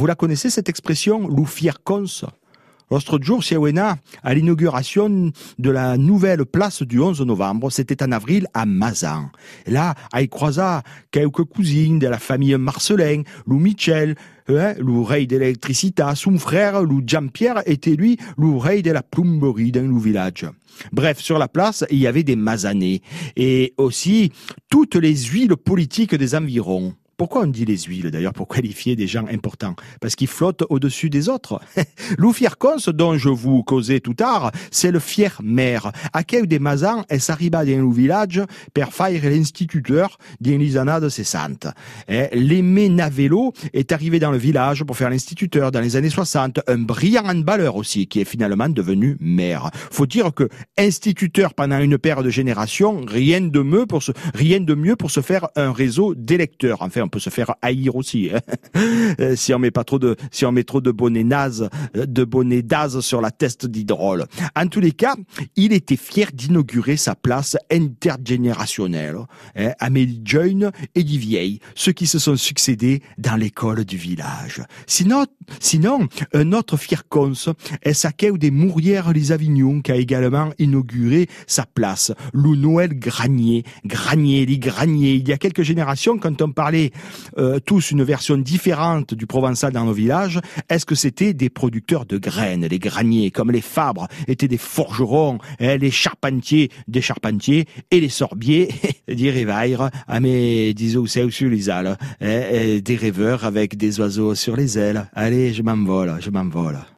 Vous la connaissez cette expression, Lou fier cons L'autre jour, Siawena, à l'inauguration de la nouvelle place du 11 novembre, c'était en avril à Mazan. là, il croisa quelques cousines de la famille Marcelin, Lou Michel, hein, Lou rey de l'électricité, son frère, Lou Jean-Pierre, était lui, Lou rey de la plomberie dans le village. Bref, sur la place, il y avait des mazanés et aussi toutes les huiles politiques des environs. Pourquoi on dit les huiles d'ailleurs pour qualifier des gens importants? Parce qu'ils flottent au-dessus des autres. Lou Fiercons, dont je vous causais tout tard, c'est le fier maire. À quel des mazans, elle s'arriba dans le village per faire l'instituteur d'une lisanade cessante. L'aimé Navello est arrivé dans le village pour faire l'instituteur dans les années 60, un brillant handballeur aussi, qui est finalement devenu maire. Faut dire que instituteur pendant une paire de générations, rien de mieux pour se, rien de mieux pour se faire un réseau d'électeurs. Enfin, peut se faire haïr aussi. Hein. Euh, si on met pas trop de, si on met trop de bonnets nazes, euh, de bonnets d'az sur la teste d'hydrole. En tous les cas, il était fier d'inaugurer sa place intergénérationnelle, hein, Amélie Jeune et Vieille, ceux qui se sont succédés dans l'école du village. Sinon, sinon, un autre fier cons est Saquet des Mourières les Avignons qui a également inauguré sa place. Lou Noël Granier, Granier, les Granier. Il y a quelques générations, quand on parlait euh, tous une version différente du provençal dans nos villages, est-ce que c'était des producteurs de graines, les graniers, comme les fabres étaient des forgerons, hein, les charpentiers des charpentiers et les sorbiers des rêvaires, ah mais disons c'est les ailes, hein, des rêveurs avec des oiseaux sur les ailes. Allez, je m'envole, je m'envole.